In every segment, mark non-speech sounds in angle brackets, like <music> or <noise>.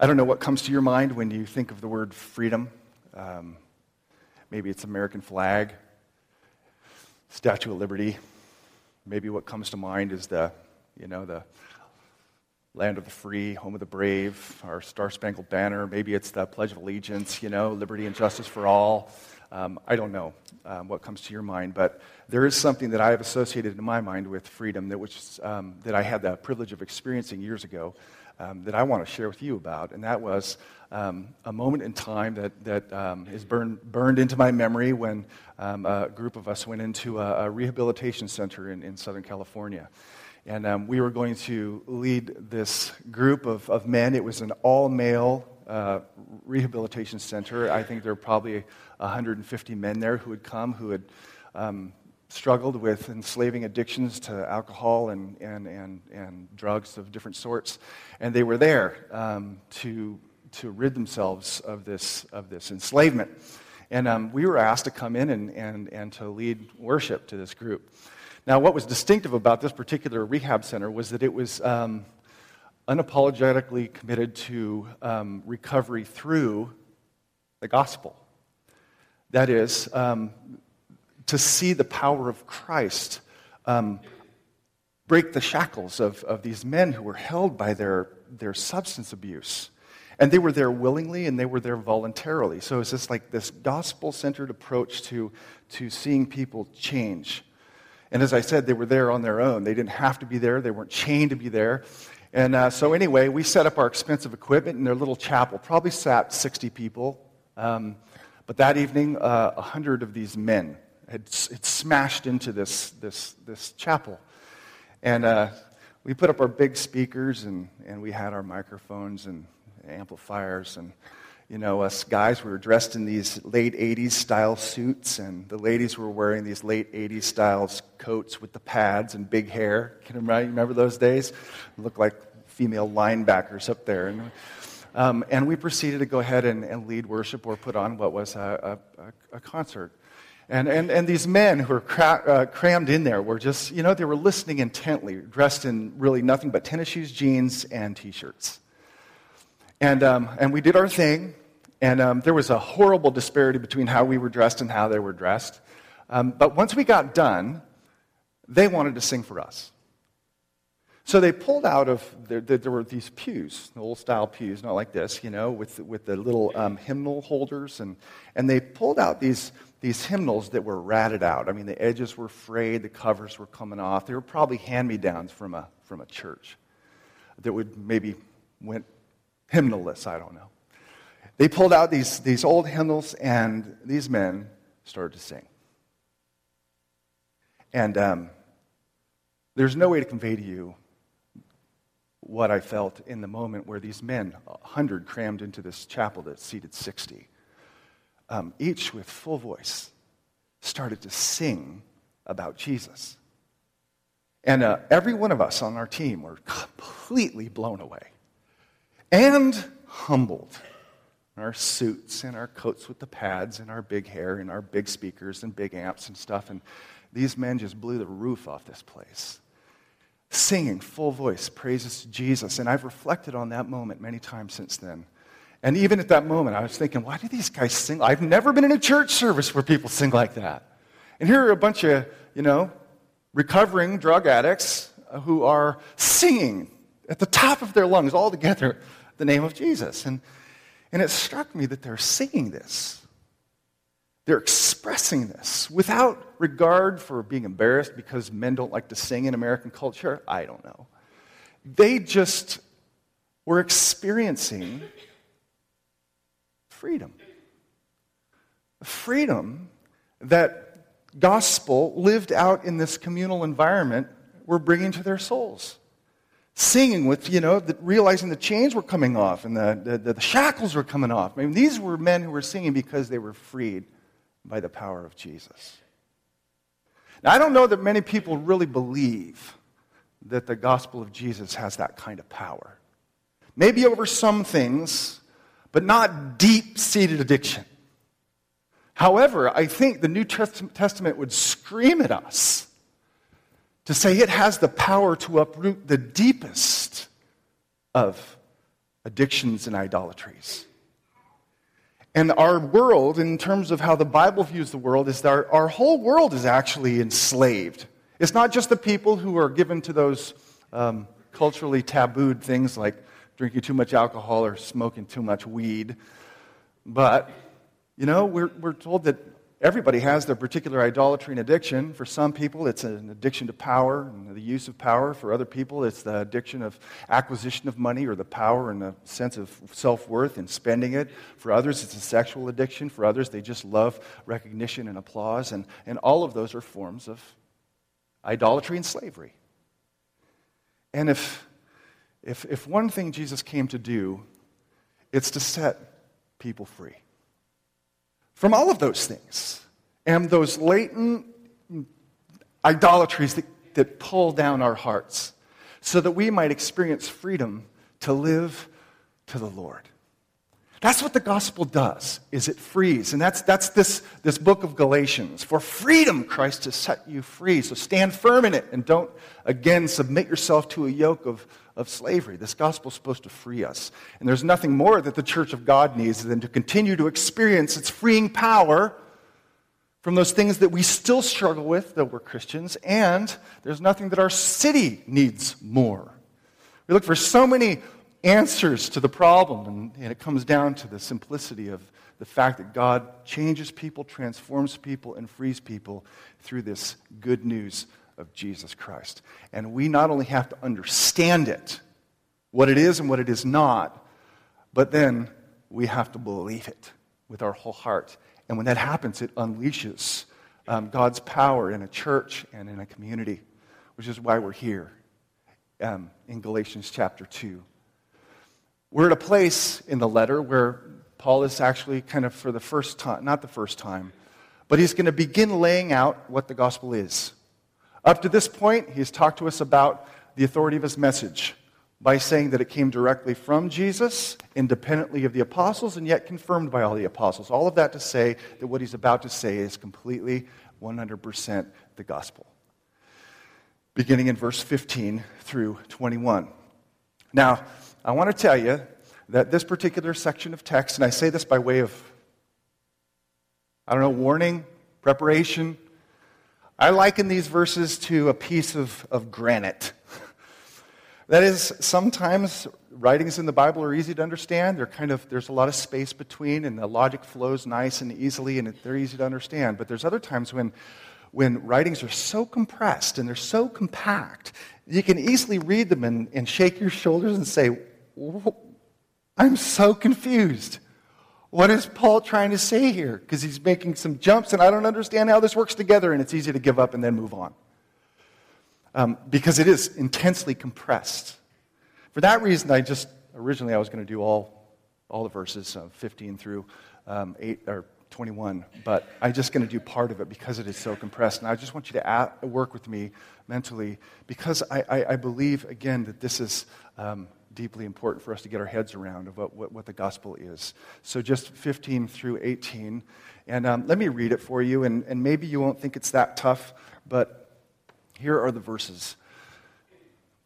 I don't know what comes to your mind when you think of the word freedom. Um, maybe it's American flag, Statue of Liberty. Maybe what comes to mind is the, you know, the land of the free, home of the brave, our Star Spangled Banner. Maybe it's the Pledge of Allegiance, you know, liberty and justice for all. Um, I don't know um, what comes to your mind, but there is something that I have associated in my mind with freedom that, which, um, that I had the privilege of experiencing years ago um, that I want to share with you about. And that was um, a moment in time that, that um, is burned, burned into my memory when a group of us went into a, a rehabilitation center in, in Southern California. And um, we were going to lead this group of, of men. It was an all male uh, rehabilitation center. I think there were probably 150 men there who had come who had um, struggled with enslaving addictions to alcohol and, and, and, and drugs of different sorts. And they were there um, to, to rid themselves of this, of this enslavement. And um, we were asked to come in and, and, and to lead worship to this group. Now, what was distinctive about this particular rehab center was that it was um, unapologetically committed to um, recovery through the gospel. That is, um, to see the power of Christ um, break the shackles of, of these men who were held by their, their substance abuse. And they were there willingly and they were there voluntarily. So it's just like this gospel centered approach to, to seeing people change. And as I said, they were there on their own. They didn't have to be there, they weren't chained to be there. And uh, so, anyway, we set up our expensive equipment in their little chapel. Probably sat 60 people. Um, but that evening, uh, 100 of these men had, had smashed into this, this, this chapel. And uh, we put up our big speakers, and, and we had our microphones and amplifiers. And you know, us guys, we were dressed in these late 80s style suits, and the ladies were wearing these late 80s style coats with the pads and big hair. Can you remember those days? Looked like female linebackers up there. And, um, and we proceeded to go ahead and, and, lead worship or put on what was a, a, a concert. And, and, and these men who were cra- uh, crammed in there were just, you know, they were listening intently, dressed in really nothing but tennis shoes, jeans, and t shirts. And, um, and we did our thing, and um, there was a horrible disparity between how we were dressed and how they were dressed. Um, but once we got done, they wanted to sing for us. So they pulled out of, there, there were these pews, old style pews, not like this, you know, with, with the little um, hymnal holders. And, and they pulled out these, these hymnals that were ratted out. I mean, the edges were frayed, the covers were coming off. They were probably hand me downs from a, from a church that would maybe went hymnalless, I don't know. They pulled out these, these old hymnals, and these men started to sing. And um, there's no way to convey to you what I felt in the moment where these men, 100 crammed into this chapel that seated 60, um, each with full voice, started to sing about Jesus. And uh, every one of us on our team were completely blown away and humbled. in Our suits and our coats with the pads and our big hair and our big speakers and big amps and stuff. And these men just blew the roof off this place, singing full voice praises to Jesus. And I've reflected on that moment many times since then. And even at that moment, I was thinking, why do these guys sing? I've never been in a church service where people sing like that. And here are a bunch of, you know, recovering drug addicts uh, who are singing at the top of their lungs all together the name of Jesus. And, and it struck me that they're singing this. They're expressing this without regard for being embarrassed because men don't like to sing in American culture. I don't know. They just were experiencing freedom. Freedom that gospel lived out in this communal environment were bringing to their souls singing with, you know, the, realizing the chains were coming off and the, the, the shackles were coming off. I mean, these were men who were singing because they were freed by the power of Jesus. Now, I don't know that many people really believe that the gospel of Jesus has that kind of power. Maybe over some things, but not deep seated addiction. However, I think the New Testament would scream at us to say it has the power to uproot the deepest of addictions and idolatries. And our world, in terms of how the Bible views the world, is that our, our whole world is actually enslaved. It's not just the people who are given to those um, culturally tabooed things like drinking too much alcohol or smoking too much weed, but, you know, we're, we're told that everybody has their particular idolatry and addiction. For some people, it's an addiction to power and the use of power. For other people, it's the addiction of acquisition of money or the power and the sense of self worth in spending it. For others, it's a sexual addiction. For others, they just love recognition and applause. And, and all of those are forms of idolatry and slavery. And if, if, if one thing Jesus came to do, it's to set people free from all of those things and those latent idolatries that, that pull down our hearts so that we might experience freedom to live to the Lord. That's what the gospel does, is it frees. And that's, that's this, this book of Galatians. For freedom, Christ has set you free. So stand firm in it and don't, again, submit yourself to a yoke of, of slavery. This gospel is supposed to free us. And there's nothing more that the church of God needs than to continue to experience its freeing power from those things that we still struggle with, though we're Christians. And there's nothing that our city needs more. We look for so many answers to the problem. And, and, it comes down to the simplicity of the fact that God changes people, transforms people, and frees people through this good news of Jesus Christ. And we not only have to understand it, what it is and what it is not, but then we have to believe it with our whole heart. And when that happens, it unleashes um, God's power in a church and in a community, which is why we're here um, in Galatians chapter 2. We're at a place in the letter where Paul is actually kind of for the first time, not the first time, but he's going to begin laying out what the gospel is. Up to this point, he's talked to us about the authority of his message by saying that it came directly from Jesus, independently of the apostles, and yet confirmed by all the apostles. All of that to say that what he's about to say is completely 100% the gospel. Beginning in verse 15 through 21. Now, I want to tell you that this particular section of text, and I say this by way of, I don't know, warning, preparation, I liken these verses to a piece of, of granite. <laughs> that is, sometimes writings in the Bible are easy to understand. They're kind of, there's a lot of space between, and the logic flows nice and easily, and they're easy to understand. But there's other times when, when writings are so compressed and they're so compact, you can easily read them and, and shake your shoulders and say, I'm so confused. What is Paul trying to say here? Because he's making some jumps, and I don't understand how this works together, and it's easy to give up and then move on. Um, because it is intensely compressed. For that reason, I just originally I was going to do all, all the verses, uh, 15 through um, 8 or 21, but I'm just going to do part of it because it is so compressed. And I just want you to at, work with me mentally because I, I, I, believe, again, that this is um, deeply important for us to get our heads around of what, what, what the gospel is. So just 15 through 18. And um, let me read it for you, and, and maybe you won't think it's that tough, but here are the verses.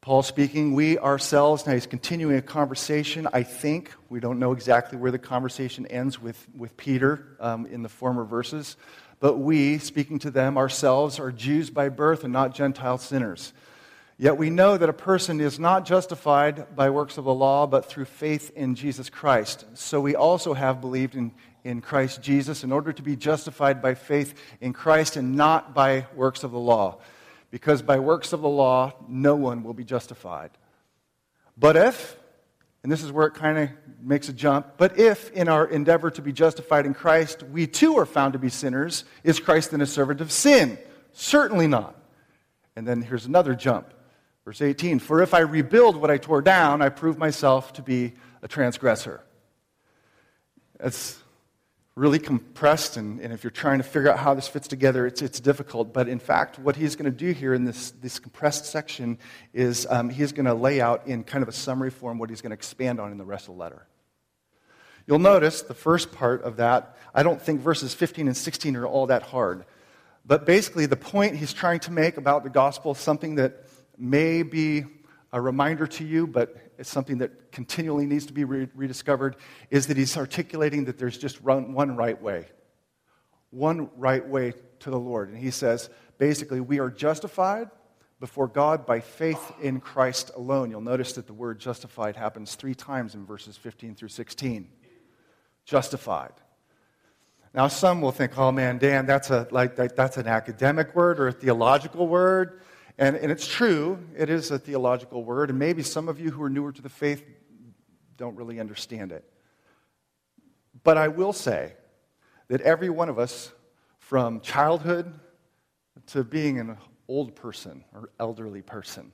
Paul speaking, we ourselves, now he's continuing a conversation. I think, we don't know exactly where the conversation ends with, with Peter um, in the former verses, but we, speaking to them ourselves, are Jews by birth and not Gentile sinners. Yet we know that a person is not justified by works of the law, but through faith in Jesus Christ. So we also have believed in, in Christ Jesus in order to be justified by faith in Christ and not by works of the law. Because by works of the law, no one will be justified. But if, and this is where it kind of makes a jump, but if in our endeavor to be justified in Christ, we too are found to be sinners, is Christ then a servant of sin? Certainly not. And then here's another jump. Verse 18 For if I rebuild what I tore down, I prove myself to be a transgressor. It's really compressed, and, and if you're trying to figure out how this fits together, it's, it's difficult. But in fact, what he's going to do here in this, this compressed section is um, he's going to lay out in kind of a summary form what he's going to expand on in the rest of the letter. You'll notice the first part of that, I don't think verses 15 and 16 are all that hard. But basically, the point he's trying to make about the gospel, is something that may be a reminder to you, but it's something that continually needs to be re- rediscovered, is that he's articulating that there's just one, right way. One right way to the Lord. And he says, basically, we are justified before God by faith in Christ alone. You'll notice that the word justified happens three times in verses 15 through 16. Justified. Now, some will think, oh man, Dan, that's, a, like, that, that's an academic word or a theological word. And, and it's true, it is a theological word. And maybe some of you who are newer to the faith don't really understand it. But I will say that every one of us, from childhood to being an old person or elderly person,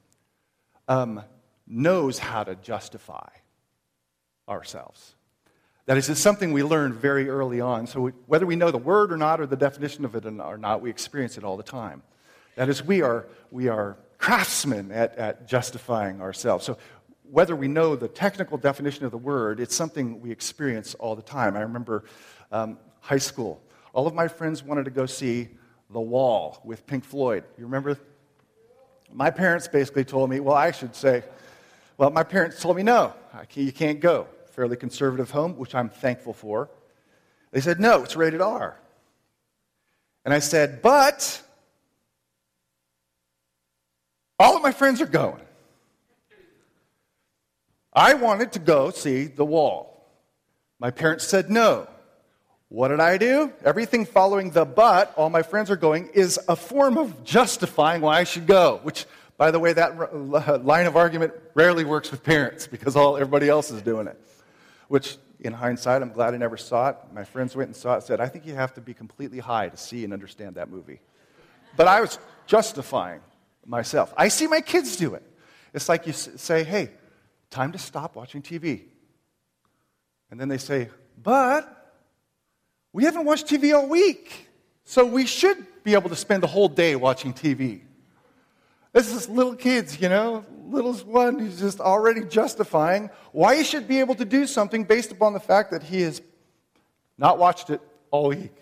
um, knows how to justify ourselves. That is, it's something we learn very early on. So, we, whether we know the word or not, or the definition of it or not, we experience it all the time. That is, we are, we are craftsmen at, at justifying ourselves. So, whether we know the technical definition of the word, it's something we experience all the time. I remember um, high school. All of my friends wanted to go see The Wall with Pink Floyd. You remember? My parents basically told me, well, I should say, well, my parents told me, no, you can't go fairly conservative home, which I'm thankful for. They said, no, it's rated R. And I said, but all of my friends are going. I wanted to go see the wall. My parents said no. What did I do? Everything following the but, all my friends are going, is a form of justifying why I should go, which, by the way, that line of argument rarely works with parents because all, everybody else is doing it which in hindsight, I'm glad I never saw it. My friends went and saw it said, I think you have to be completely high to see and understand that movie. But I was justifying myself. I see my kids do it. It's like you say, hey, time to stop watching TV. And then they say, but we haven't watched TV all week. So we should be able to spend the whole day watching TV. This is little kids, you know, littlest one who's just already justifying why he should be able to do something based upon the fact that he has not watched it all week.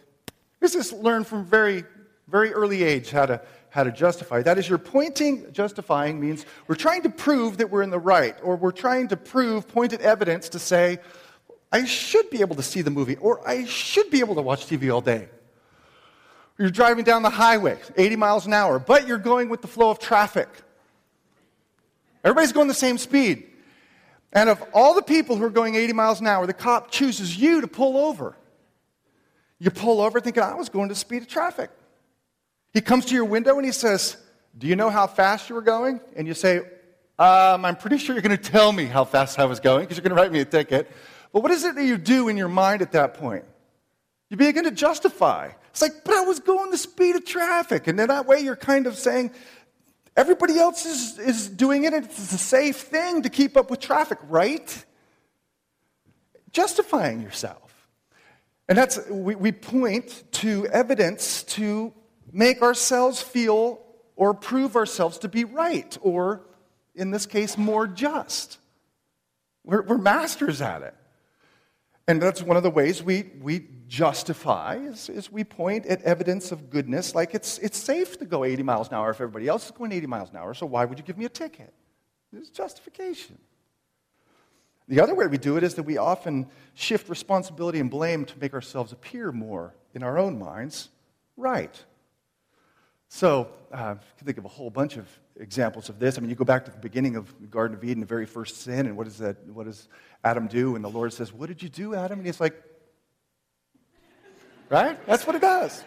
This is learned from very, very early age how to, how to justify. That is, you're pointing, justifying means we're trying to prove that we're in the right, or we're trying to prove pointed evidence to say, I should be able to see the movie, or I should be able to watch TV all day. You're driving down the highway, 80 miles an hour, but you're going with the flow of traffic. Everybody's going the same speed. And of all the people who are going 80 miles an hour, the cop chooses you to pull over. You pull over thinking, I was going to the speed of traffic. He comes to your window and he says, Do you know how fast you were going? And you say, um, I'm pretty sure you're going to tell me how fast I was going because you're going to write me a ticket. But what is it that you do in your mind at that point? You begin to justify. It's like, but I was going the speed of traffic. And then that way you're kind of saying, everybody else is, is doing it. It's a safe thing to keep up with traffic, right? Justifying yourself. And that's, we, we point to evidence to make ourselves feel or prove ourselves to be right, or in this case, more just. We're, we're masters at it. And that's one of the ways we, we justify is, is, we point at evidence of goodness like it's, it's safe to go 80 miles an hour if everybody else is going 80 miles an hour, so why would you give me a ticket? It's justification. The other way we do it is that we often shift responsibility and blame to make ourselves appear more in our own minds right. So, uh, you can think of a whole bunch of examples of this. I mean, you go back to the beginning of the Garden of Eden, the very first sin, and what does, that, what does Adam do? And the Lord says, What did you do, Adam? And he's like, Right? That's what it does.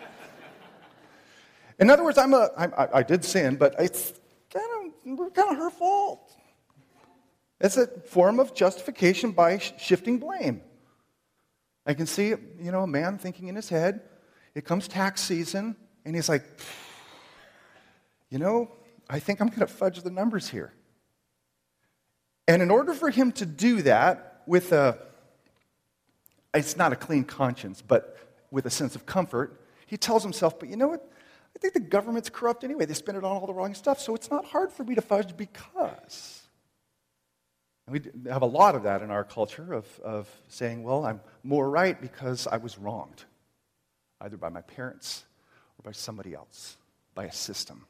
In other words, I'm a, I, I did sin, but it's kind of, kind of her fault. It's a form of justification by shifting blame. I can see, you know, a man thinking in his head, it comes tax season, and he's like, you know, I think I'm going to fudge the numbers here. And in order for him to do that with a, it's not a clean conscience, but with a sense of comfort, he tells himself, but you know what? I think the government's corrupt anyway. They spend it on all the wrong stuff, so it's not hard for me to fudge because. And we have a lot of that in our culture of, of saying, well, I'm more right because I was wronged, either by my parents or by somebody else, by a system.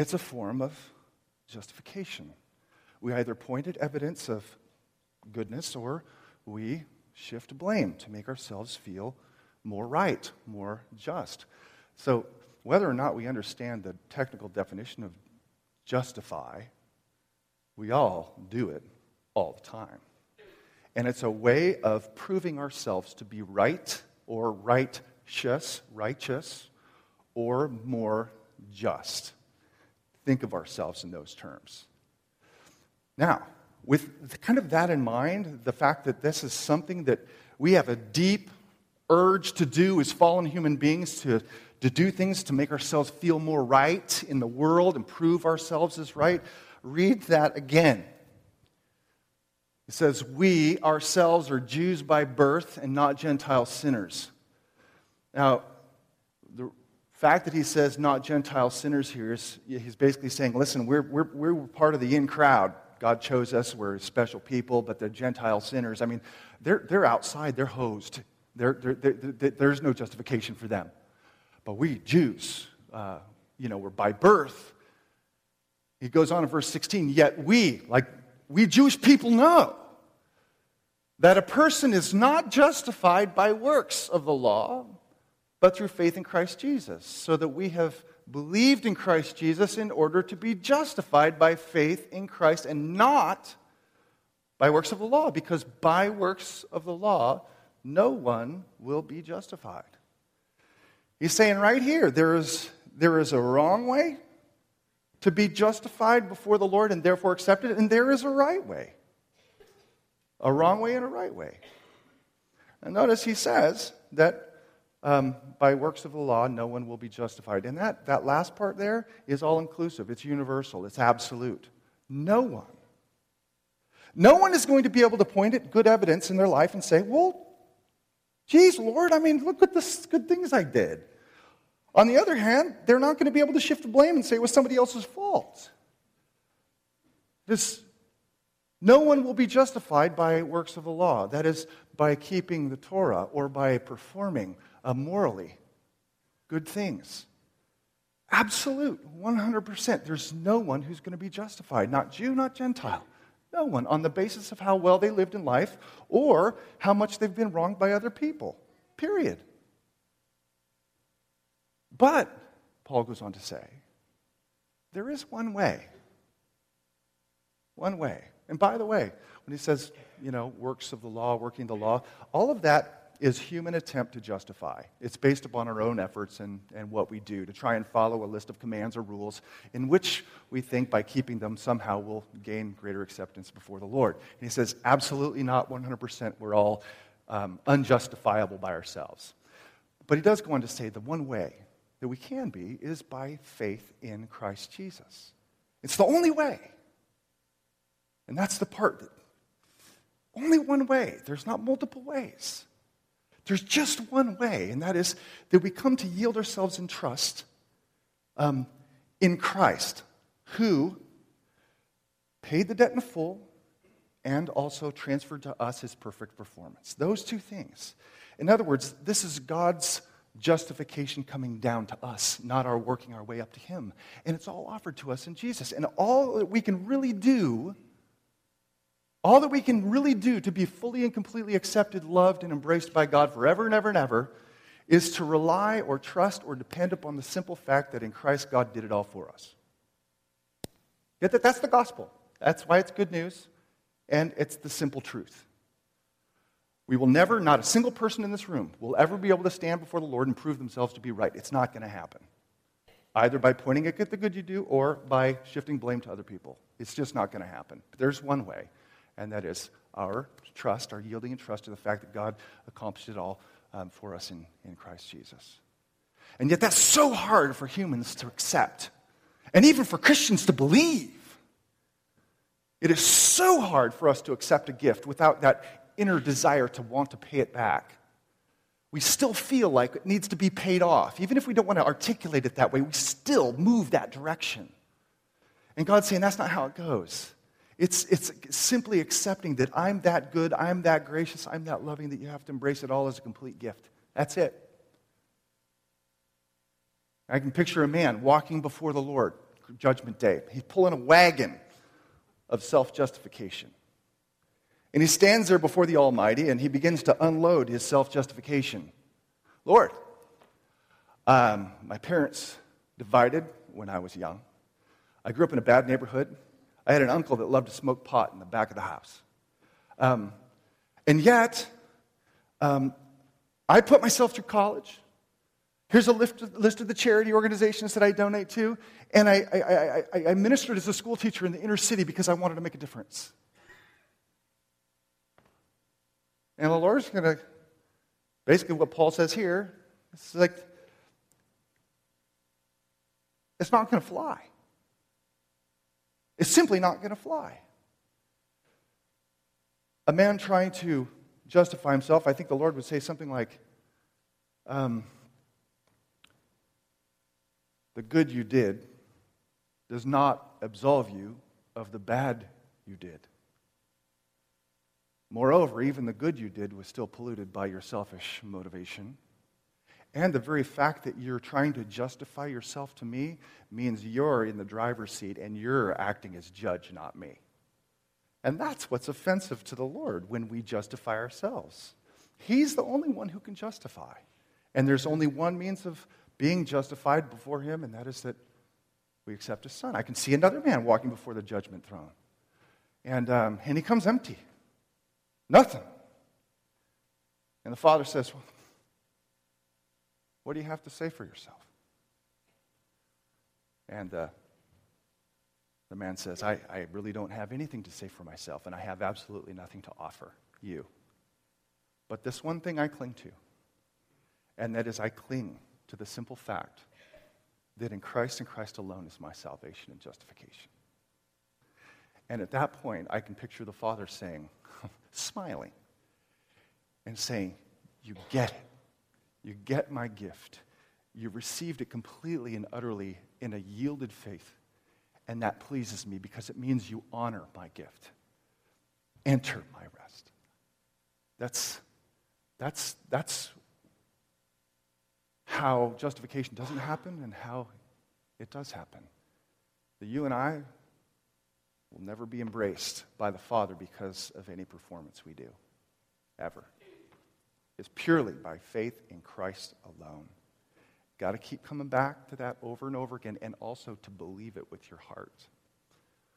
It's a form of justification. We either point at evidence of goodness or we shift blame to make ourselves feel more right, more just. So, whether or not we understand the technical definition of justify, we all do it all the time. And it's a way of proving ourselves to be right or righteous, righteous, or more just. Think of ourselves in those terms. Now, with kind of that in mind, the fact that this is something that we have a deep urge to do as fallen human beings, to, to do things to make ourselves feel more right in the world and prove ourselves as right, read that again. It says, We ourselves are Jews by birth and not Gentile sinners. Now, the fact that he says not Gentile sinners here is he's basically saying, listen, we're, we're, we're part of the in crowd. God chose us, we're special people, but the Gentile sinners, I mean, they're, they're outside, they're hosed. They're, they're, they're, there's no justification for them. But we, Jews, uh, you know, we're by birth. He goes on in verse 16, yet we, like we Jewish people know that a person is not justified by works of the law, but through faith in Christ Jesus, so that we have believed in Christ Jesus in order to be justified by faith in Christ and not by works of the law, because by works of the law, no one will be justified. He's saying right here there is, there is a wrong way to be justified before the Lord and therefore accepted, and there is a right way. A wrong way and a right way. And notice he says that um, by works of the law, no one will be justified. And that, that last part there is all inclusive, it's universal, it's absolute. No one. No one is going to be able to point at good evidence in their life and say, well, geez, Lord, I mean, look at the good things I did. On the other hand, they're not going to be able to shift the blame and say it was somebody else's fault. This, no one will be justified by works of the law. That is, by keeping the Torah or by performing uh, morally good things. Absolute, 100%. There's no one who's going to be justified, not Jew, not Gentile. No one, on the basis of how well they lived in life or how much they've been wronged by other people. Period. But, Paul goes on to say, there is one way. One way. And by the way, when he says, you know, works of the law, working the law, all of that is human attempt to justify. It's based upon our own efforts and, and what we do to try and follow a list of commands or rules in which we think by keeping them somehow we'll gain greater acceptance before the Lord. And he says, absolutely not 100%. We're all um, unjustifiable by ourselves. But he does go on to say the one way that we can be is by faith in Christ Jesus. It's the only way. And that's the part that only one way. There's not multiple ways. There's just one way, and that is that we come to yield ourselves in trust um, in Christ, who paid the debt in full and also transferred to us his perfect performance. Those two things. In other words, this is God's justification coming down to us, not our working our way up to him. And it's all offered to us in Jesus. And all that we can really do all that we can really do to be fully and completely accepted, loved, and embraced by God forever and ever and ever is to rely or trust or depend upon the simple fact that in Christ God did it all for us. Get that? That's the gospel. That's why it's good news, and it's the simple truth. We will never, not a single person in this room, will ever be able to stand before the Lord and prove themselves to be right. It's not going to happen. Either by pointing at the good you do or by shifting blame to other people. It's just not going to happen. But there's one way and that is our trust, our yielding and trust to the fact that God accomplished it all um, for us in, in Christ Jesus. And yet, that's so hard for humans to accept, and even for Christians to believe. It is so hard for us to accept a gift without that inner desire to want to pay it back. We still feel like it needs to be paid off. Even if we don't want to articulate it that way, we still move that direction. And God's saying that's not how it goes. It's, it's simply accepting that I'm that good, I'm that gracious, I'm that loving that you have to embrace it all as a complete gift. That's it. I can picture a man walking before the Lord, Judgment Day. He's pulling a wagon of self justification. And he stands there before the Almighty and he begins to unload his self justification. Lord, um, my parents divided when I was young. I grew up in a bad neighborhood. I had an uncle that loved to smoke pot in the back of the house. Um, and yet, um, I put myself through college. Here's a list, of the charity organizations that I donate to. And I, I, I, I ministered as a school teacher in the inner city because I wanted to make a difference. And the Lord's going to, basically, what Paul says here, it's like, it's not going to fly. It's simply not going to fly. A man trying to justify himself, I think the Lord would say something like, um, The good you did does not absolve you of the bad you did. Moreover, even the good you did was still polluted by your selfish motivation. And the very fact that you're trying to justify yourself to me means you're in the driver's seat and you're acting as judge, not me. And that's what's offensive to the Lord when we justify ourselves. He's the only one who can justify. And there's only one means of being justified before Him, and that is that we accept His Son. I can see another man walking before the judgment throne, and, um, and he comes empty. Nothing. And the father says, well, What do you have to say for yourself? And uh, the man says, I, I really don't have anything to say for myself, and I have absolutely nothing to offer you. But this one thing I cling to, and that is I cling to the simple fact that in Christ and Christ alone is my salvation and justification. And at that point, I can picture the Father saying, <laughs> smiling, and saying, You get it. You get my gift. You received it completely and utterly in a yielded faith. And that pleases me because it means you honor my gift. Enter my rest. That's, that's, that's how justification doesn't happen and how it does happen. That you and I will never be embraced by the Father because of any performance we do, ever. It's purely by faith in Christ alone. Got to keep coming back to that over and over again and also to believe it with your heart.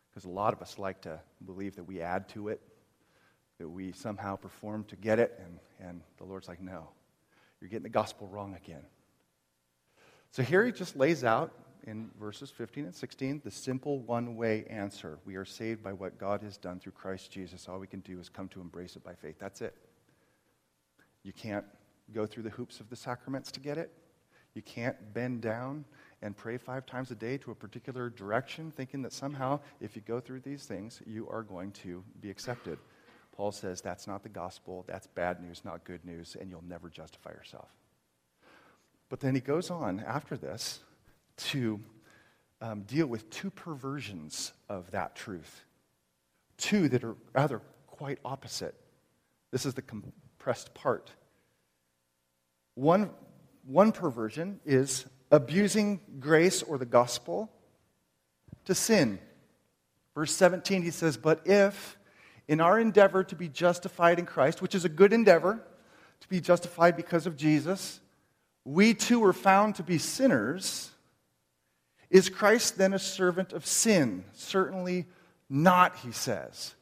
Because a lot of us like to believe that we add to it, that we somehow perform to get it, and, and the Lord's like, no, you're getting the gospel wrong again. So here he just lays out in verses 15 and 16 the simple one way answer. We are saved by what God has done through Christ Jesus. All we can do is come to embrace it by faith. That's it. You can't go through the hoops of the sacraments to get it. You can't bend down and pray five times a day to a particular direction, thinking that somehow, if you go through these things, you are going to be accepted. Paul says that's not the gospel, that's bad news, not good news, and you'll never justify yourself. But then he goes on after this to um, deal with two perversions of that truth, two that are rather quite opposite. This is the compressed part. One, one perversion is abusing grace or the gospel to sin. Verse 17, he says, But if in our endeavor to be justified in Christ, which is a good endeavor, to be justified because of Jesus, we too were found to be sinners, is Christ then a servant of sin? Certainly not, he says.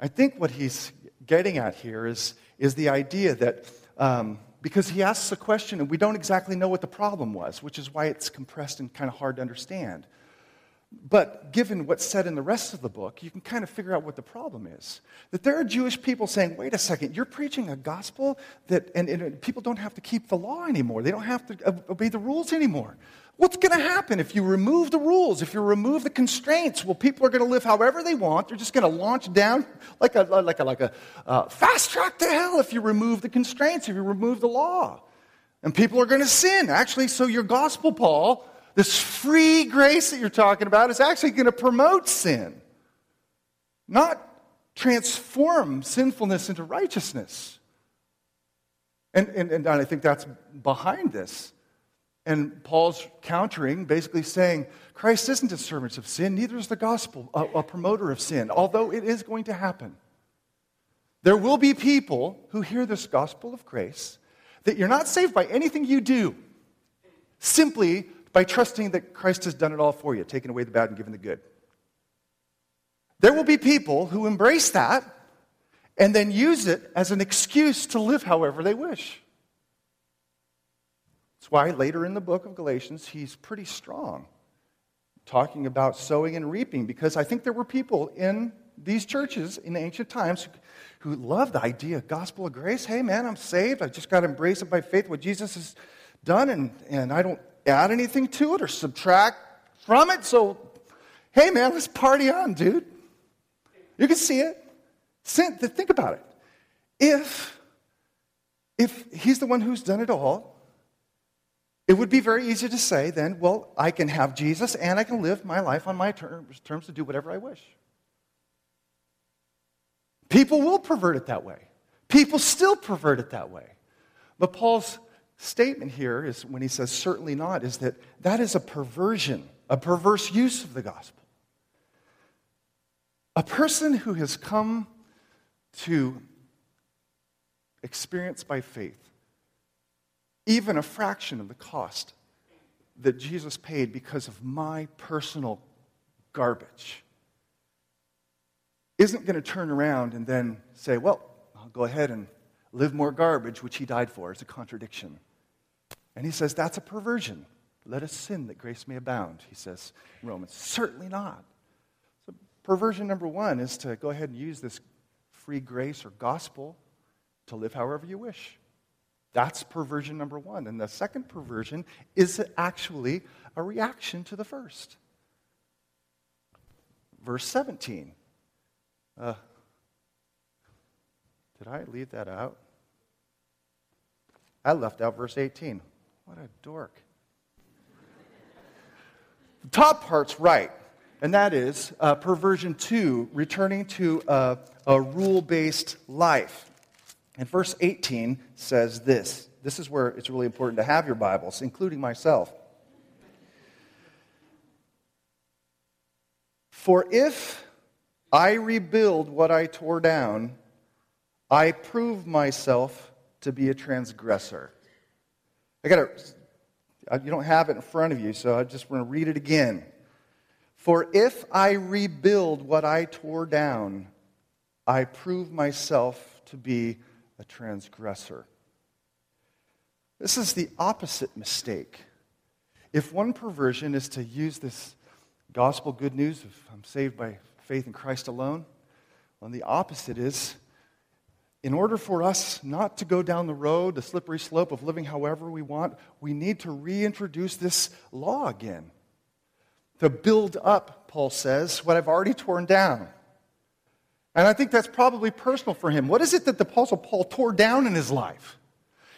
I think what he's getting at here is, is the idea that um, because he asks a question and we don't exactly know what the problem was, which is why it's compressed and kind of hard to understand. But given what's said in the rest of the book, you can kind of figure out what the problem is. That there are Jewish people saying, wait a second, you're preaching a gospel that, and, and people don't have to keep the law anymore. They don't have to obey the rules anymore. What's going to happen if you remove the rules, if you remove the constraints? Well, people are going to live however they want. They're just going to launch down like a, like a, like a uh, fast track to hell if you remove the constraints, if you remove the law. And people are going to sin. Actually, so your gospel, Paul, this free grace that you're talking about is actually going to promote sin, not transform sinfulness into righteousness. And, and, and I think that's behind this. And Paul's countering, basically saying, Christ isn't a servant of sin, neither is the gospel a, a, promoter of sin, although it is going to happen. There will be people who hear this gospel of grace that you're not saved by anything you do, simply by trusting that Christ has done it all for you, taken away the bad and given the good. There will be people who embrace that and then use it as an excuse to live however they wish. That's why later in the book of Galatians, he's pretty strong talking about sowing and reaping, because I think there were people in these churches in ancient times who loved the idea of gospel of grace. Hey, man, I'm saved. I just got to embrace it by faith, what Jesus has done, and, and I don't add anything to it or subtract from it. So, hey, man, let's party on, dude. You can see it. Think about it. If, if he's the one who's done it all, it would be very easy to say then, well, I can have Jesus and I can live my life on my terms, terms to do whatever I wish. People will pervert it that way. People still pervert it that way. But Paul's statement here is when he says certainly not, is that that is a perversion, a perverse use of the gospel. A person who has come to experience by faith even a fraction of the cost that Jesus paid because of my personal garbage isn't going to turn around and then say, Well, I'll go ahead and live more garbage, which he died for. It's a contradiction. And he says, That's a perversion. Let us sin that grace may abound, he says in Romans. Certainly not. So, perversion number one is to go ahead and use this free grace or gospel to live however you wish. That's perversion number one. And the second perversion is actually a reaction to the first. Verse 17. Uh, did I leave that out? I left out verse 18. What a dork. the top part's right, and that is uh, perversion two, returning to a, a rule based life. And verse 18 says this. This is where it's really important to have your Bibles, including myself. For if I rebuild what I tore down, I prove myself to be a transgressor. I got to, uh, you don't have it in front of you, so I just want to read it again. For if I rebuild what I tore down, I prove myself to be a transgressor. This is the opposite mistake. If one perversion is to use this gospel good news of I'm saved by faith in Christ alone, well, the opposite is in order for us not to go down the road, the slippery slope of living however we want, we need to reintroduce this law again. To build up, Paul says, what I've already torn down. And I think that's probably personal for him. What is it that the Apostle Paul tore down in his life?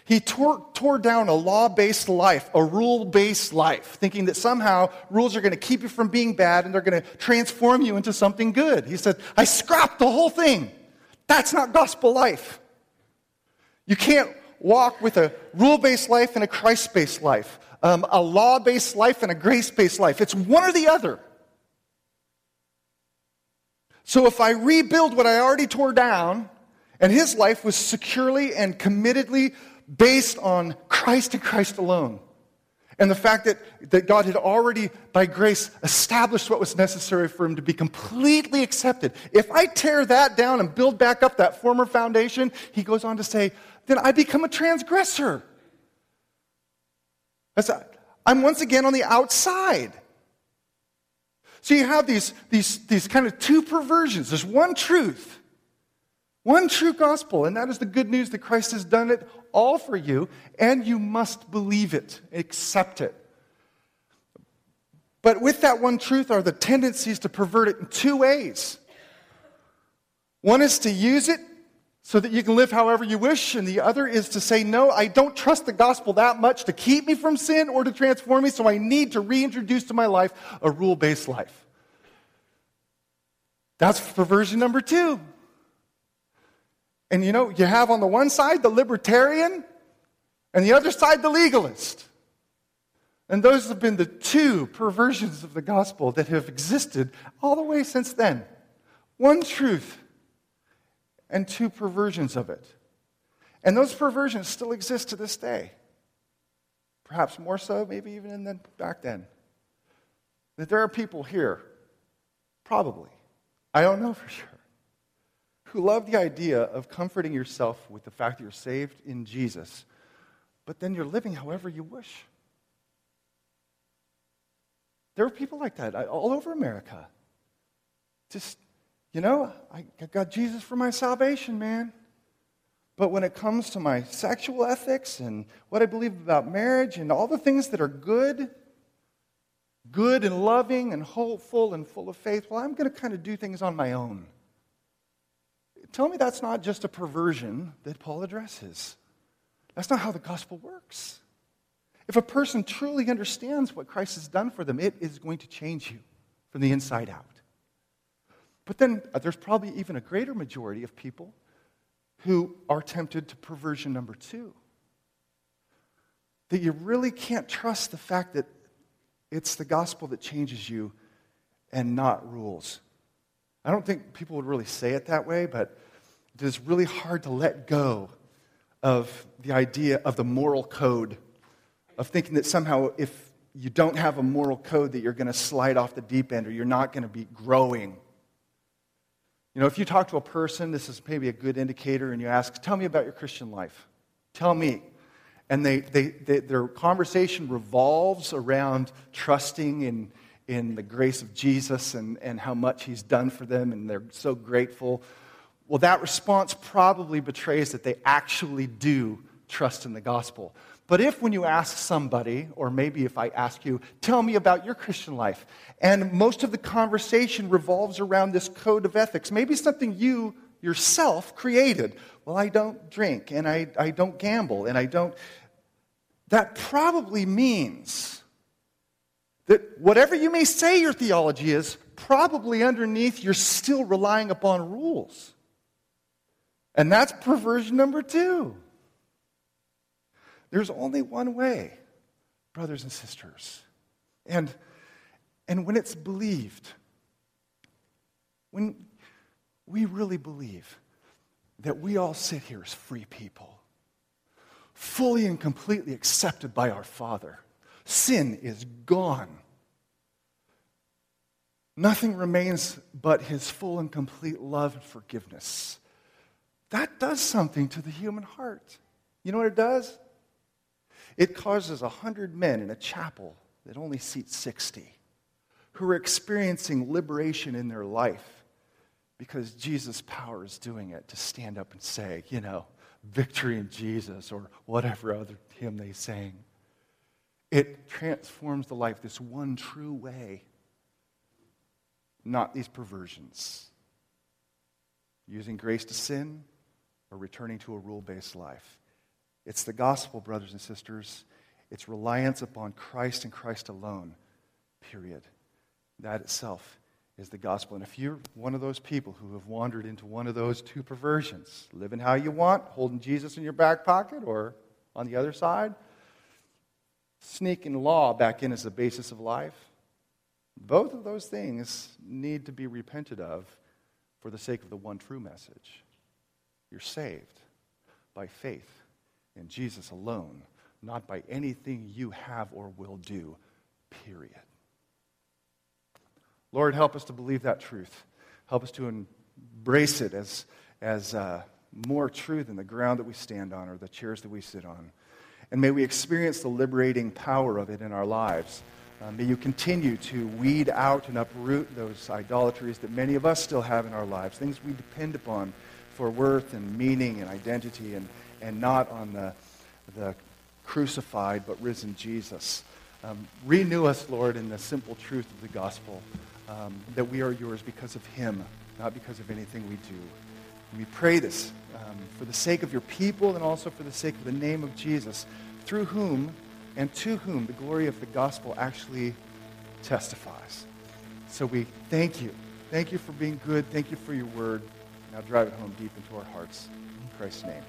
He tore, tore down a law based life, a rule based life, thinking that somehow rules are going to keep you from being bad and they're going to transform you into something good. He said, I scrapped the whole thing. That's not gospel life. You can't walk with a rule based life and a Christ based life, um, a law based life and a grace based life. It's one or the other. So if I rebuild what I already tore down, and his life was securely and committedly based on Christ and Christ alone, and the fact that, that God had already, by grace, established what was necessary for him to be completely accepted. If I tear that down and build back up that former foundation, he goes on to say, then I become a transgressor. I'm once again on the outside. So you have these, these, these kind of two perversions. There's one truth, one true gospel, and that is the good news that Christ has done it all for you, and you must believe it, accept it. But with that one truth are the tendencies to pervert it in two ways. One is to use it so that you can live however you wish, and the other is to say, No, I don't trust the gospel that much to keep me from sin or to transform me, so I need to reintroduce to my life a rule based life. That's perversion number two. And you know, you have on the one side the libertarian, and the other side the legalist. And those have been the two perversions of the gospel that have existed all the way since then. One truth and two perversions of it. And those perversions still exist to this day. Perhaps more so, maybe even than back then. That there are people here, probably, I don't know for sure, who love the idea of comforting yourself with the fact that you're saved in Jesus, but then you're living however you wish. There are people like that uh, all over America. Just, you know, I got Jesus for my salvation, man. But when it comes to my sexual ethics and what I believe about marriage and all the things that are good, good and loving and hopeful and full of faith, well, I'm going to kind of do things on my own. Tell me that's not just a perversion that Paul addresses. That's not how the gospel works. If a person truly understands what Christ has done for them, it is going to change you from the inside out. But then uh, there's probably even a greater majority of people who are tempted to perversion number two. That you really can't trust the fact that it's the gospel that changes you and not rules. I don't think people would really say it that way, but it is really hard to let go of the idea of the moral code of thinking that somehow if you don't have a moral code that you're going to slide off the deep end or you're not going to be growing. You know, if you talk to a person, this is maybe a good indicator, and you ask, Tell me about your Christian life. Tell me. And they, they, they their conversation revolves around trusting in, in the grace of Jesus and, and how much he's done for them, and they're so grateful. Well, that response probably betrays that they actually do trust in the gospel. But if, when you ask somebody, or maybe if I ask you, tell me about your Christian life, and most of the conversation revolves around this code of ethics, maybe something you yourself created. Well, I don't drink, and I, I don't gamble, and I don't. That probably means that whatever you may say your theology is, probably underneath you're still relying upon rules. And that's perversion number two. There's only one way, brothers and sisters. And, and when it's believed, when we really believe that we all sit here as free people, fully and completely accepted by our Father, sin is gone. Nothing remains but his full and complete love and forgiveness. That does something to the human heart. You know what it does? It causes 100 men in a chapel that only seats 60 who are experiencing liberation in their life because Jesus' power is doing it to stand up and say, you know, victory in Jesus or whatever other hymn they sang. It transforms the life this one true way, not these perversions. Using grace to sin or returning to a rule based life. It's the gospel, brothers and sisters. It's reliance upon Christ and Christ alone, period. That itself is the gospel. And if you're one of those people who have wandered into one of those two perversions, living how you want, holding Jesus in your back pocket, or on the other side, sneaking law back in as the basis of life, both of those things need to be repented of for the sake of the one true message. You're saved by faith in Jesus alone, not by anything you have or will do, period. Lord, help us to believe that truth. Help us to embrace it as, as uh, more true than the ground that we stand on or the chairs that we sit on. And may we experience the liberating power of it in our lives. Uh, may you continue to weed out and uproot those idolatries that many of us still have in our lives, things we depend upon for worth and meaning and identity and and not on the, the crucified but risen Jesus. Um, renew us, Lord, in the simple truth of the gospel um, that we are yours because of him, not because of anything we do. And we pray this um, for the sake of your people and also for the sake of the name of Jesus, through whom and to whom the glory of the gospel actually testifies. So we thank you. Thank you for being good. Thank you for your word. Now drive it home deep into our hearts. In Christ's name.